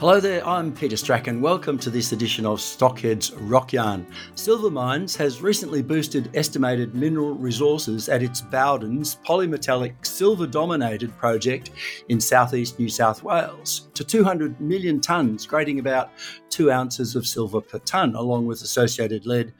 Hello there, I'm Peter Strachan. Welcome to this edition of Stockhead's Rock Yarn. Silver Mines has recently boosted estimated mineral resources at its Bowdens polymetallic silver dominated project in southeast New South Wales to 200 million tonnes, grading about two ounces of silver per tonne, along with associated lead,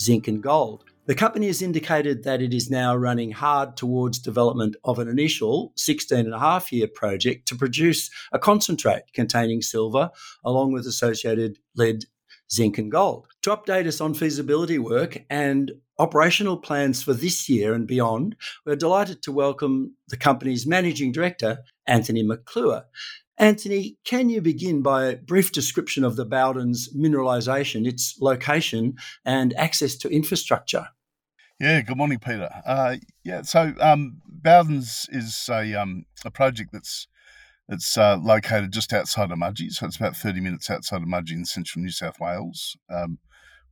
zinc, and gold. The company has indicated that it is now running hard towards development of an initial 16 and a half year project to produce a concentrate containing silver along with associated lead, zinc, and gold. To update us on feasibility work and operational plans for this year and beyond, we're delighted to welcome the company's managing director, Anthony McClure. Anthony, can you begin by a brief description of the Bowdens mineralisation, its location, and access to infrastructure? Yeah, good morning, Peter. Uh, yeah, so um, Bowdens is a um, a project that's that's uh, located just outside of Mudgee, so it's about thirty minutes outside of Mudgee in central New South Wales. Um,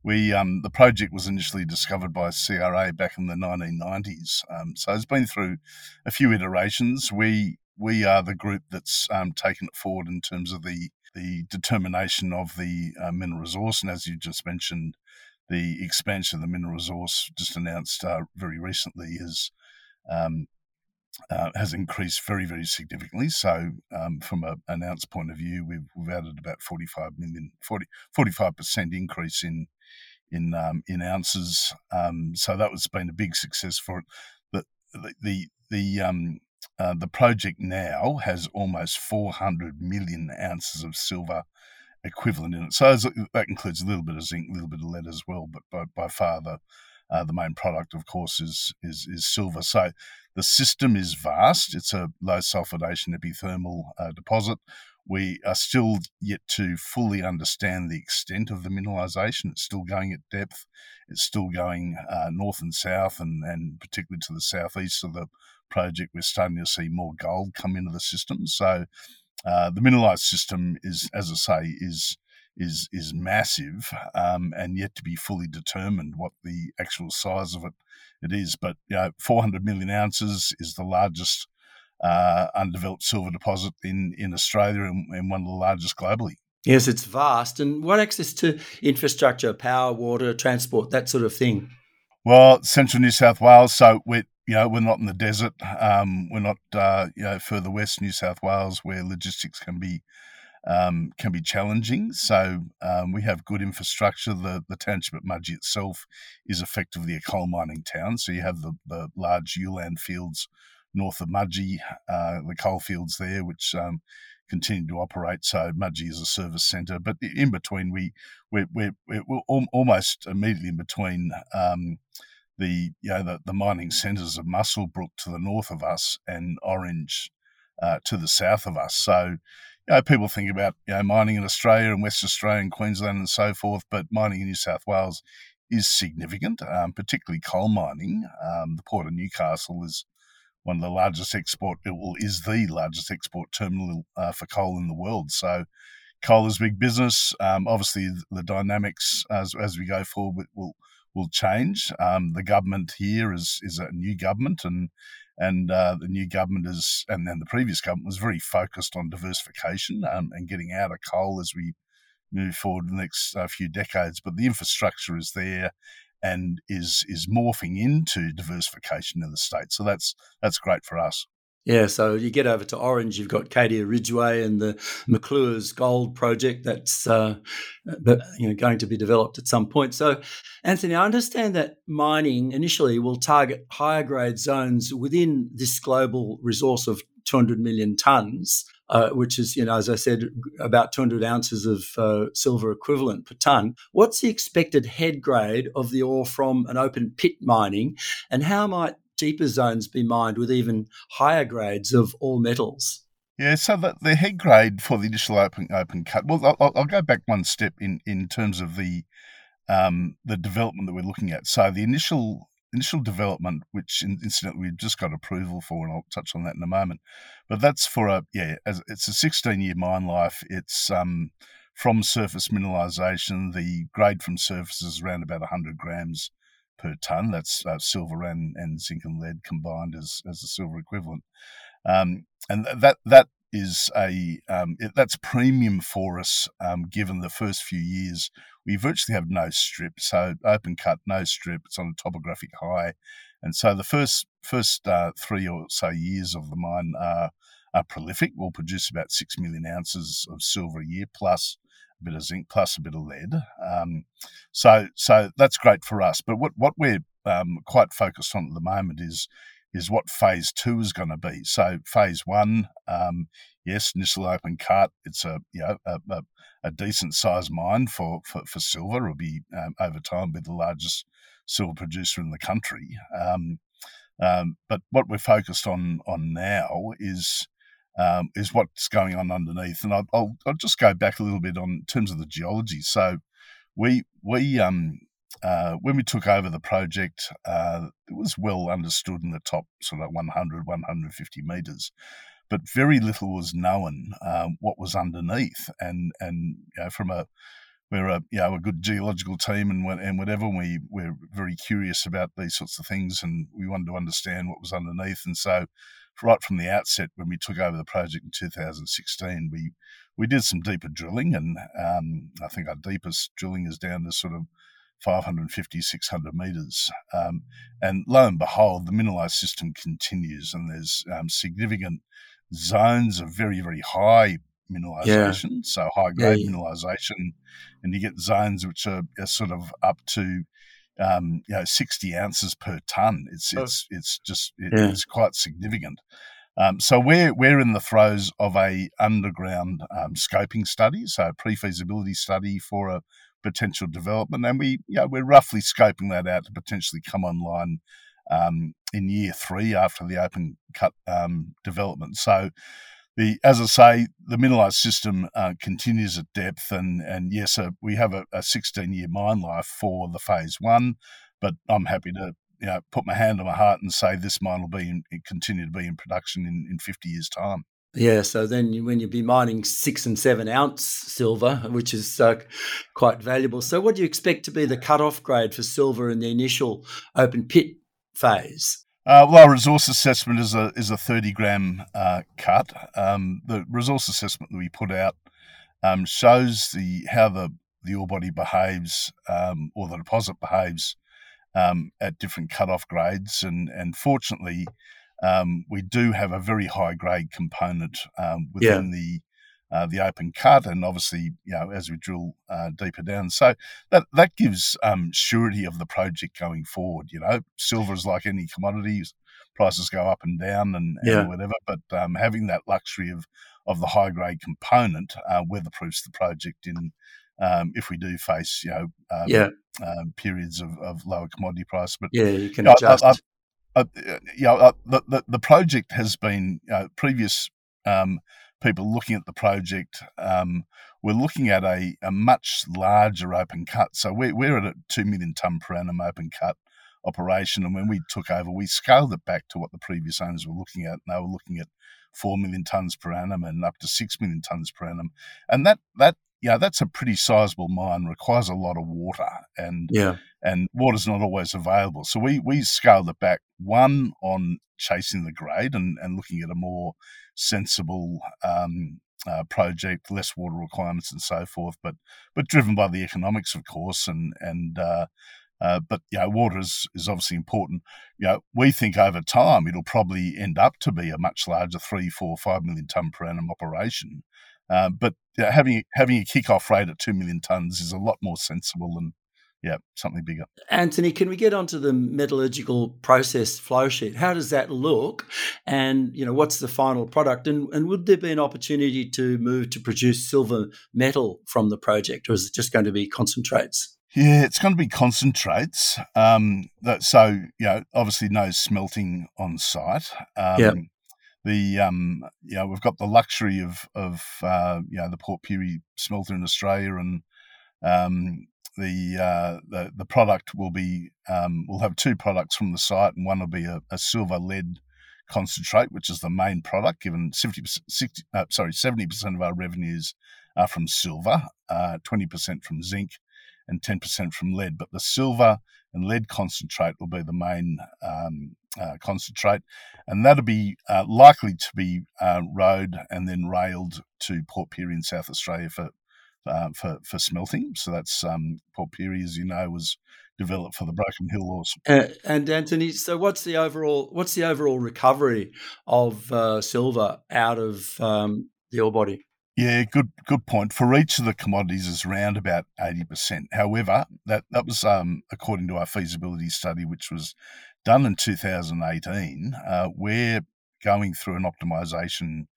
we um, the project was initially discovered by CRA back in the 1990s, um, so it's been through a few iterations. We we are the group that's um, taken it forward in terms of the the determination of the uh, mineral resource, and as you just mentioned, the expansion of the mineral resource just announced uh, very recently has um, uh, has increased very very significantly. So um, from an announced point of view, we've, we've added about 45 million 45 percent increase in in um, in ounces. Um, so that was been a big success for it. The the the, the um, uh, the project now has almost 400 million ounces of silver equivalent in it. So that includes a little bit of zinc, a little bit of lead as well, but by, by far the uh, the main product, of course, is, is is silver. So the system is vast. It's a low sulfidation epithermal uh, deposit. We are still yet to fully understand the extent of the mineralisation. It's still going at depth. It's still going uh, north and south, and, and particularly to the southeast of the project, we're starting to see more gold come into the system. So uh, the mineralized system is, as I say, is is is massive um, and yet to be fully determined what the actual size of it it is. But you know, 400 million ounces is the largest uh, undeveloped silver deposit in in Australia and, and one of the largest globally. Yes, it's vast. And what access to infrastructure, power, water, transport, that sort of thing? Well, central New South Wales, so we're you know we're not in the desert. Um, we're not uh, you know further west New South Wales where logistics can be um, can be challenging. So um, we have good infrastructure. The the township at Mudgee itself is effectively a coal mining town. So you have the the large Ulan fields north of Mudgee, uh, the coal fields there, which um, continue to operate. So Mudgee is a service centre, but in between, we we're, we're, we're almost immediately in between um, the you know the, the mining centres of Muswellbrook to the north of us and Orange uh, to the south of us. So. You know, people think about you know mining in Australia and West Australia and Queensland and so forth, but mining in New South Wales is significant, um, particularly coal mining. Um, the port of Newcastle is one of the largest export, well, is the largest export terminal uh, for coal in the world. So coal is big business. Um, obviously, the dynamics as, as we go forward will will change. Um, the government here is is a new government, and and uh, the new government is, and then the previous government was very focused on diversification um, and getting out of coal as we move forward the next uh, few decades. But the infrastructure is there, and is is morphing into diversification in the state. So that's that's great for us. Yeah, so you get over to Orange, you've got Cadia Ridgeway and the McPhillamys Gold Project that's uh, you know going to be developed at some point. So, Anthony, I understand that mining initially will target higher grade zones within this global resource of 200 million tonnes uh, which is, you know, as I said, about 200 ounces of uh, silver equivalent per tonne. What's the expected head grade of the ore from an open pit mining, and how might deeper zones be mined with even higher grades of all metals? Yeah, so the, the head grade for the initial open open cut. Well, I'll, I'll go back one step in in terms of the um, the development that we're looking at. So the initial initial development, which incidentally we've just got approval for, and I'll touch on that in a moment. But that's for a yeah, it's a 16 year mine life. It's um, from surface mineralisation. The grade from surface is around about 100 grams per ton. That's uh, silver and, and zinc and lead combined as as a silver equivalent. Um, and that that is a um, it, that's premium for us um, given the first few years we virtually have no strip so open cut no strip it's on a topographic high and so the first first uh, three or so years of the mine are, are prolific we'll produce about six million ounces of silver a year plus bit of zinc plus a bit of lead um, so so that's great for us but what what we're um, quite focused on at the moment is is what phase two is going to be. So phase one, um, yes, initial open cut. It's a you know a, a, a decent sized mine for, for, for silver. It'll be um, over time be the largest silver producer in the country. Um, um, but what we're focused on on now is um, is what's going on underneath. And I'll, I'll, I'll just go back a little bit on in terms of the geology. So we we um uh, when we took over the project, uh, it was well understood in the top sort of 100, 150 metres, but very little was known um, what was underneath. And and you know, from a we're a you know a good geological team and and whatever we we're very curious about these sorts of things and we wanted to understand what was underneath and so right from the outset when we took over the project in 2016 we we did some deeper drilling and um, I think our deepest drilling is down to sort of 550, 600 metres. Um, and lo and behold, the mineralised system continues, and there's um, significant zones of very, very high mineralisation, yeah. so high grade yeah, yeah. mineralisation, and you get zones which are, are sort of up to um, you know 60 ounces per ton. It's oh. it's it's just it, it's quite significant. Um, so we're we're in the throes of a underground um, scoping study, so a pre feasibility study for a potential development, and we you know, we're roughly scoping that out to potentially come online um, in year three after the open cut um, development. So. The, as I say, the mineralised system uh, continues at depth, and and yes, uh, we have a, a 16 year mine life for the phase one, but I'm happy to you know put my hand on my heart and say this mine will be in, continue to be in production in, in 50 years time. Yeah, so then you, when you be mining six and seven ounce silver, which is uh, quite valuable. So, what do you expect to be the cut-off grade for silver in the initial open pit phase? Uh, well, our resource assessment is a is a thirty gram uh, cut. Um, the resource assessment that we put out um, shows the how the the ore body behaves um, or the deposit behaves um, at different cut-off grades, and and fortunately um, we do have a very high grade component um, within yeah. the uh, the open cut, and obviously, you know, as we drill uh, deeper down, so that that gives um, surety of the project going forward. You know, silver is like any commodities; prices go up and down, and, yeah. and whatever. But um, having that luxury of of the high grade component uh, weatherproofs the project in um, if we do face, you know, um, yeah. Um, periods of, of lower commodity price. But yeah, you can adjust. I, I, uh, you know, the, the, the project has been uh, previous um, people looking at the project. Um, we're looking at a, a much larger open cut. So we're, we're at a two million ton per annum open cut operation, and when we took over, we scaled it back to what the previous owners were looking at. And they were looking at four million tons per annum and up to six million tons per annum, and that that yeah, that's a pretty sizable mine. Requires a lot of water, and yeah, and water's not always available. So we we scaled it back one on chasing the grade and, and looking at a more sensible um, uh, project, less water requirements and so forth, but but driven by the economics, of course, and and uh, uh, but you know, water is, is obviously important. You know, we think over time it'll probably end up to be a much larger three, four, five million ton per annum operation. Uh, but know, having having a kick-off rate at two million tons is a lot more sensible than yeah something bigger. Anthony, can we get onto the metallurgical process flow sheet? How does that look, and you know what's the final product? And and would there be an opportunity to move to produce silver metal from the project, or is it just going to be concentrates? Yeah, it's going to be concentrates. Um, that, so, you know, obviously no smelting on site. Um, yeah the um, you know we've got the luxury of of uh, you know the Port Pirie smelter in Australia and um, the, uh, the the product will be um, we'll have two products from the site, and one will be a, a silver lead concentrate, which is the main product. Given 50%, 60, uh, sorry, seventy percent of our revenues are from silver, uh, twenty percent from zinc, and ten percent from lead. But the silver and lead concentrate will be the main um, uh, concentrate, and that'll be uh, likely to be uh, rowed and then railed to Port Pirie in South Australia for uh, for for smelting. So that's um, Port Pirie, as you know, was developed for the Broken Hill ores. Uh, and Anthony, so what's the overall what's the overall recovery of uh, silver out of um, the ore body? Yeah, good good point. For each of the commodities is around about eighty percent. However, that that was um, according to our feasibility study, which was done in 2018. Uh, we're going through an optimization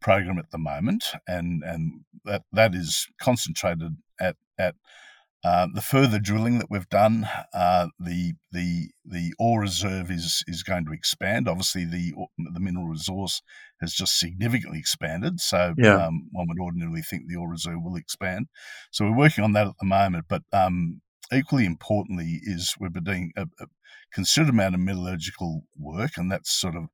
program at the moment, and and that that is concentrated at at uh, the further drilling that we've done, uh, the the the ore reserve is is going to expand. Obviously, the the mineral resource has just significantly expanded. So yeah. um, one would ordinarily think the ore reserve will expand. So we're working on that at the moment. But um, equally importantly, is we're doing a, a considerable amount of metallurgical work, and that's sort of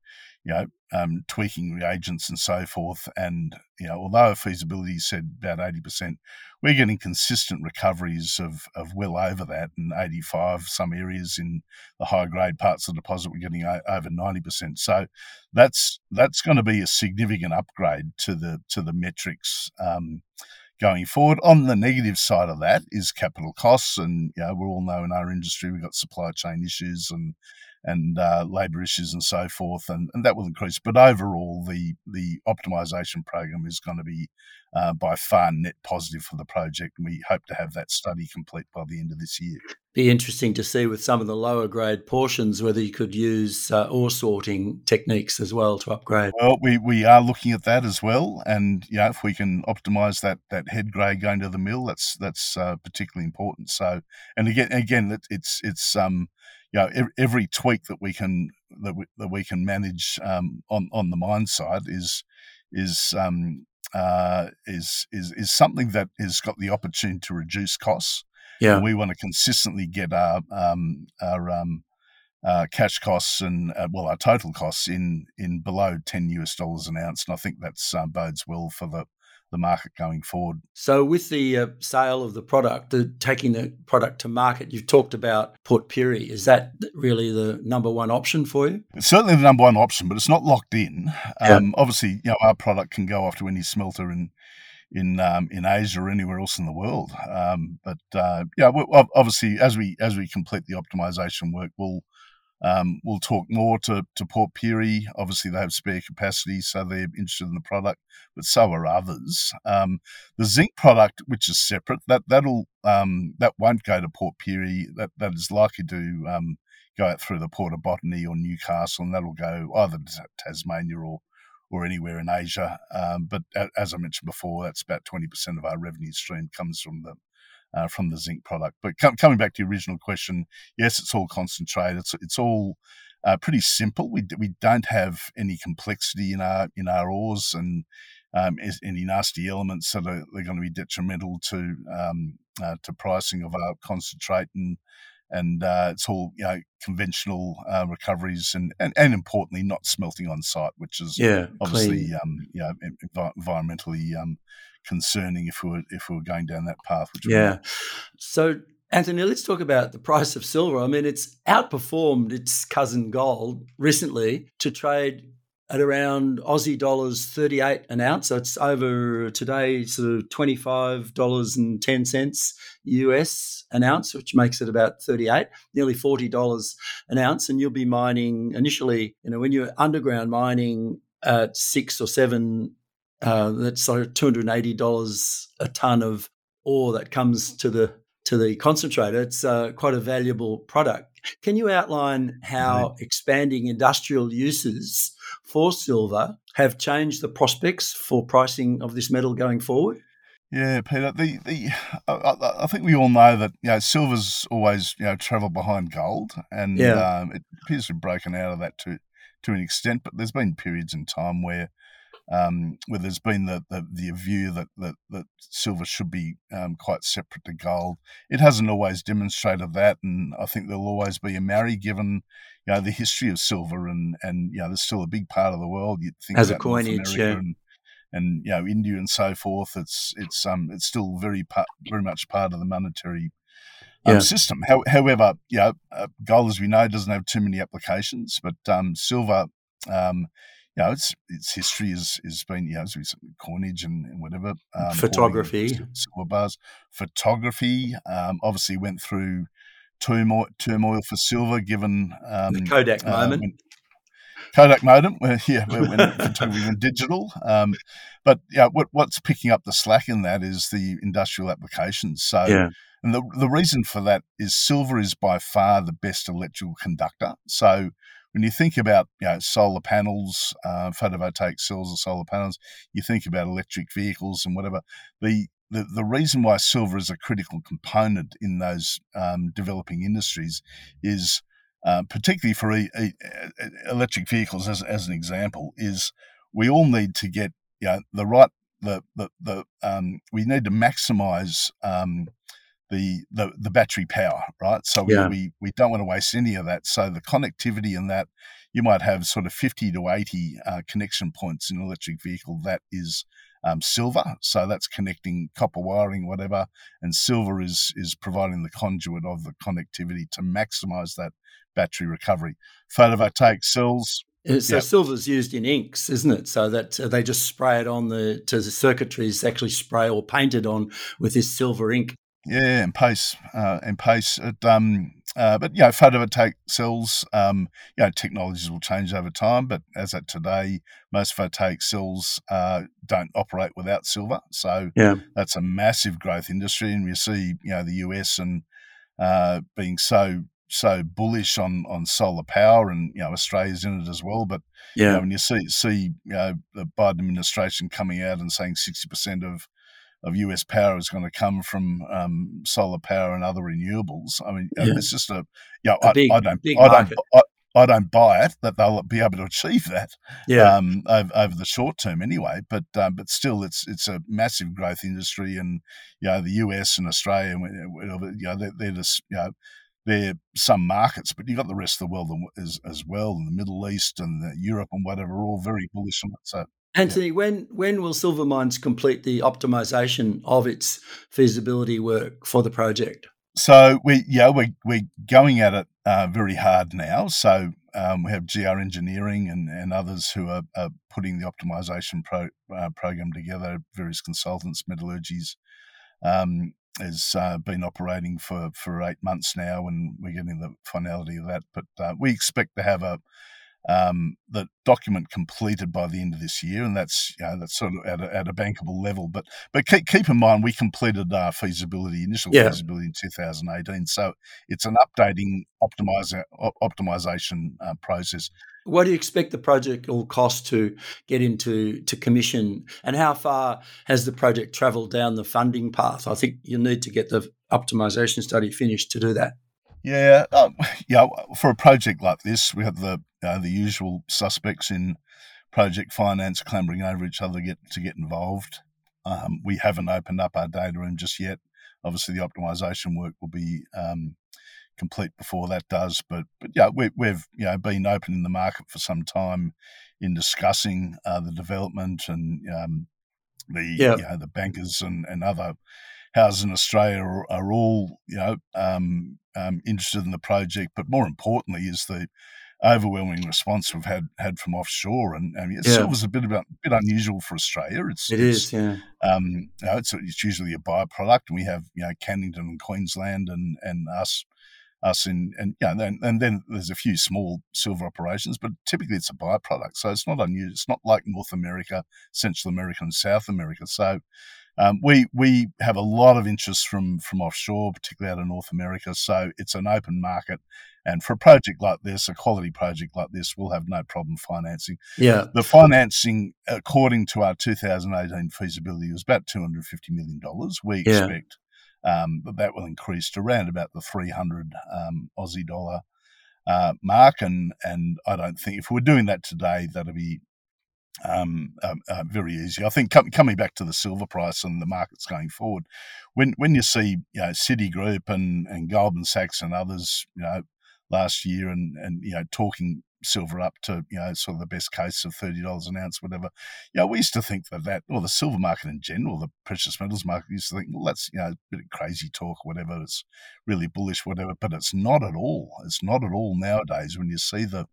you know, um, tweaking reagents and so forth. And, you know, although feasibility said about 80%, we're getting consistent recoveries of, of well over that and 85, some areas in the high grade parts of the deposit, we're getting over 90%. So that's, that's going to be a significant upgrade to the, to the metrics, um, going forward. On the negative side of that is capital costs, and you know, we all know in our industry we've got supply chain issues and and uh, labour issues and so forth, and, and that will increase. But overall, the the optimisation program is going to be uh, by far net positive for the project, we hope to have that study complete by the end of this year. Be interesting to see with some of the lower grade portions whether you could use uh, ore sorting techniques as well to upgrade. Well, we, we are looking at that as well, and yeah, if we can optimise that that head grade going to the mill, that's that's uh, particularly important. So, and again, again, it's it's um you know, every, every tweak that we can that we, that we can manage um, on on the mine side is is um, uh, is is is something that has got the opportunity to reduce costs. Yeah, and we want to consistently get our um, our um, uh, cash costs and uh, well our total costs in in below ten US dollars an ounce, and I think that's uh, bodes well for the the market going forward. So, with the uh, sale of the product, the taking the product to market, you've talked about Port Pirie. Is that really the number one option for you? It's certainly the number one option, but it's not locked in. Um, Obviously, you know, our product can go off to any smelter in in um, in Asia or anywhere else in the world. Um, but uh, yeah, obviously, as we as we complete the optimization work, we'll um, we'll talk more to, to Port Pirie. Obviously, they have spare capacity, so they're interested in the product, but so are others. Um, the zinc product, which is separate, that that'll um, that won't go to Port Pirie. That that is likely to um, go out through the Port of Botany or Newcastle, and that'll go either to Tasmania or or anywhere in Asia. Um, but as I mentioned before, that's about twenty percent of our revenue stream comes from the uh, from the zinc product. But com- coming back to your original question, yes, it's all concentrate. It's it's all uh, pretty simple. We we don't have any complexity in our in our ores and um, any nasty elements that are, are going to be detrimental to um, uh, to pricing of our concentrate and and uh, it's all you know conventional uh, recoveries and, and, and importantly not smelting on site, which is yeah, obviously um, you know, env- environmentally um, concerning if we were if we were going down that path. yeah. So Anthony, let's talk about the price of silver. I mean, it's outperformed its cousin gold recently to trade at around Aussie dollars 38 an ounce. So it's over today, sort of $25.10 US an ounce, which makes it about 38, nearly $40 an ounce. And you'll be mining initially, you know, when you're underground mining at six or seven uh, that's sort of two hundred and eighty dollars a ton of ore that comes to the to the concentrator. It's uh, quite a valuable product. Can you outline how expanding industrial uses for silver have changed the prospects for pricing of this metal going forward? Yeah, Peter. The the I, I think we all know that you know silver's always you know travel behind gold, and yeah. um, it appears to have broken out of that to to an extent. But there's been periods in time where um, where there's been the, the, the view that, that, that silver should be um, quite separate to gold. It hasn't always demonstrated that, and I think there'll always be a marry given you know the history of silver and and you know there's still a big part of the world you think as a coinage, yeah. And, and you know India and so forth. It's it's um it's still very part, very much part of the monetary um, yeah. system. How, however, you know, uh, gold, as we know, doesn't have too many applications, but um, silver, um, you know, its its history is is been you know coinage and, and whatever um, photography, silver bars, photography. Um, obviously, went through turmoil turmoil for silver, given um, the Kodak uh, moment. When, Kodak modem, yeah, when photography went digital. Um, but yeah, what, what's picking up the slack in that is the industrial applications. So, yeah. and the the reason for that is silver is by far the best electrical conductor. So, when you think about you know solar panels, uh, photovoltaic cells or solar panels, you think about electric vehicles and whatever. The the, the reason why silver is a critical component in those um, developing industries is uh, particularly for e- e- electric vehicles, as, as an example, is we all need to get you know, the right the the, the um, we need to maximize um, the, the the battery power, right? So we, yeah. we we don't want to waste any of that. So the connectivity in that you might have sort of fifty to eighty uh, connection points in an electric vehicle that is um, silver. So that's connecting copper wiring, whatever, and silver is is providing the conduit of the connectivity to maximize that battery recovery. Photovoltaic cells. So yep. silver's used in inks, isn't it? So that uh, they just spray it on the to the circuitries, actually spray or painted on with this silver ink. Yeah, and pace uh, and pace. It, um, uh, but you know, photovoltaic cells, um, you know, technologies will change over time. But as at today, most photovoltaic cells uh, don't operate without silver. So yeah. that's a massive growth industry, and we see you know the US and uh, being so so bullish on on solar power, and you know Australia's in it as well. But yeah, you know, when you see see you know the Biden administration coming out and saying sixty percent of of US power is going to come from um, solar power and other renewables. I mean, yeah. it's just a you know, big, I, don't I don't I, I, don't buy it that they'll be able to achieve that. Yeah. Um, over, over, the short term, anyway. But um, but still, it's it's a massive growth industry, and you know the US and Australia, you know, they're, they're just you know they're some markets, but you've got the rest of the world as, as well, and the Middle East and Europe and whatever, all very bullish on it. So, Anthony, yeah. when when will Silver Mines complete the optimization of its feasibility work for the project? So we yeah we we're going at it uh, very hard now. So um, we have GR Engineering and, and others who are, are putting the optimization pro, uh, program together. Various consultants, metallurgies, um, has uh, been operating for, for eight months now, and we're getting the finality of that. But uh, we expect to have a um, the document completed by the end of this year, and that's you know, that's sort of at a, at a bankable level. But but keep, keep in mind we completed our feasibility initial yeah. feasibility in 2018, so it's an updating optimizer optimization uh, process. What do you expect the project will cost to get into to commission, and how far has the project travelled down the funding path? I think you need to get the optimization study finished to do that. Yeah, um, yeah. For a project like this, we have the uh, the usual suspects in project finance clambering over each other to get to get involved. Um, we haven't opened up our data room just yet. Obviously, the optimization work will be um, complete before that does. But but yeah, we, have you know been open in the market for some time in discussing uh, the development and um, the yep. you know the bankers and, and other houses in Australia are, are all you know um, um, interested in the project. But more importantly, is the overwhelming response we've had had from offshore, and, and yeah, silver's a bit about a bit unusual for Australia. It's it it's, is, yeah. Um, you know, it's, it's usually a byproduct, and we have you know Cannington and Queensland, and and us us in and yeah, and, and then there's a few small silver operations, but typically it's a byproduct. So it's not unusual. It's not like North America, Central America, and South America. So um, we we have a lot of interest from from offshore, particularly out of North America. So it's an open market, and for a project like this, a quality project like this, we'll have no problem financing. Yeah, the financing, according to our 2018 feasibility, was about 250 million dollars. We expect um, that that will increase to around about the 300 um, Aussie dollar uh, mark, and and I don't think if we're doing that today, that'll be um, uh, uh, very easy. I think com- coming back to the silver price and the markets going forward, when when you see you know Citigroup and and Goldman Sachs and others, you know, last year and and you know talking silver up to you know sort of the best case of thirty dollars an ounce, whatever. You know, we used to think that that, or the silver market in general, the precious metals market used to think, well, that's you know a bit of crazy talk, whatever. It's really bullish, whatever. But it's not at all. It's not at all nowadays when you see the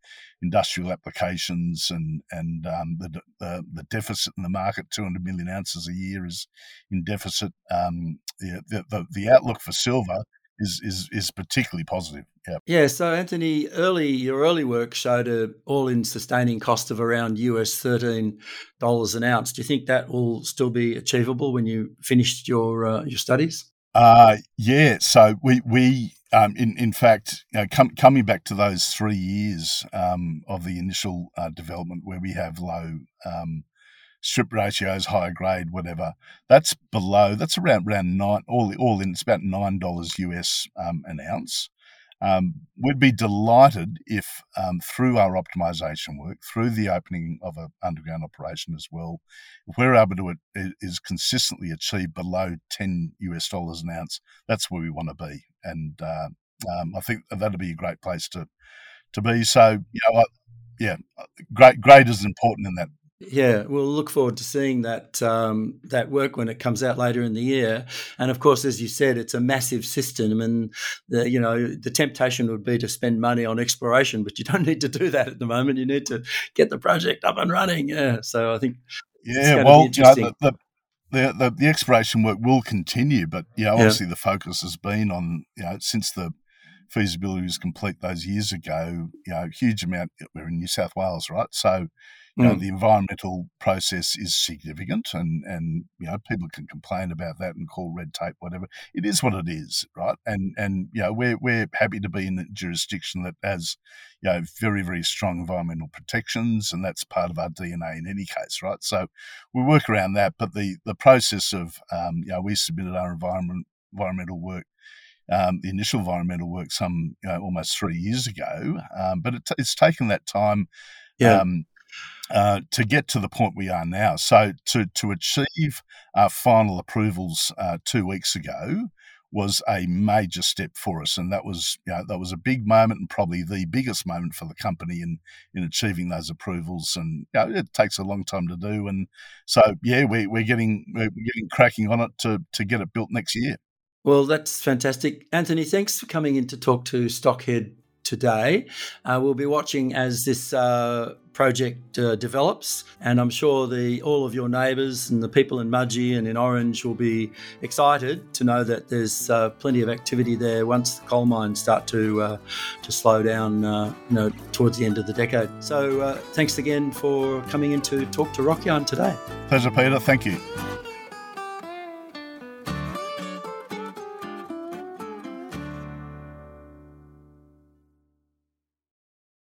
industrial applications and and um, the, the, the deficit in the market, two hundred million ounces a year is in deficit. Um, the, the the outlook for silver is is is particularly positive. Yeah. Yeah. So Anthony, early your early work showed a all-in sustaining cost of around US thirteen dollars an ounce. Do you think that will still be achievable when you finished your uh, your studies? Uh, yeah. So we we um, in in fact, you know, com- coming back to those three years um, of the initial uh, development where we have low um, strip ratios, higher grade, whatever. That's below. That's around around nine. All all in, it's about nine dollars US um, an ounce. Um, we'd be delighted if, um, through our optimization work, through the opening of an underground operation as well, if we're able to it is consistently achieve below ten US dollars an ounce. That's where we want to be, and uh, um, I think that'd be a great place to to be. So, you know, I, yeah, great grade is important in that yeah, we'll look forward to seeing that um, that work when it comes out later in the year. And of course, as you said, it's a massive system, and the, you know the temptation would be to spend money on exploration, but you don't need to do that at the moment. You need to get the project up and running. Yeah, so I think yeah, well, you know, the, the, the, the, the exploration work will continue, but you know, obviously yeah. the focus has been on you know since the feasibility was complete those years ago. You know, huge amount. We're in New South Wales, right? So you know, mm. the environmental process is significant, and and you know people can complain about that and call red tape whatever. It is what it is, right? And and you know we're we're happy to be in a jurisdiction that has you know very very strong environmental protections, and that's part of our DNA in any case, right? So we work around that, but the the process of um, you know we submitted our environment environmental work um, the initial environmental work some you know, almost three years ago, um, but it, it's taken that time. Yeah. Um, uh, to get to the point we are now. So to to achieve our final approvals uh, two weeks ago was a major step for us, and that was you know, that was a big moment and probably the biggest moment for the company in in achieving those approvals. And you know, it takes a long time to do, and so yeah, we, we're getting we're getting cracking on it to to get it built next year. Well, that's fantastic, Anthony. Thanks for coming in to talk to Stockhead today. Uh, we'll be watching as this uh, project uh, develops, and I'm sure the all of your neighbours and the people in Mudgee and in Orange will be excited to know that there's uh, plenty of activity there once the coal mines start to uh, to slow down, uh, you know, towards the end of the decade. So, thanks again for coming in to talk to Rockyarn today. Pleasure, Peter. Thank you.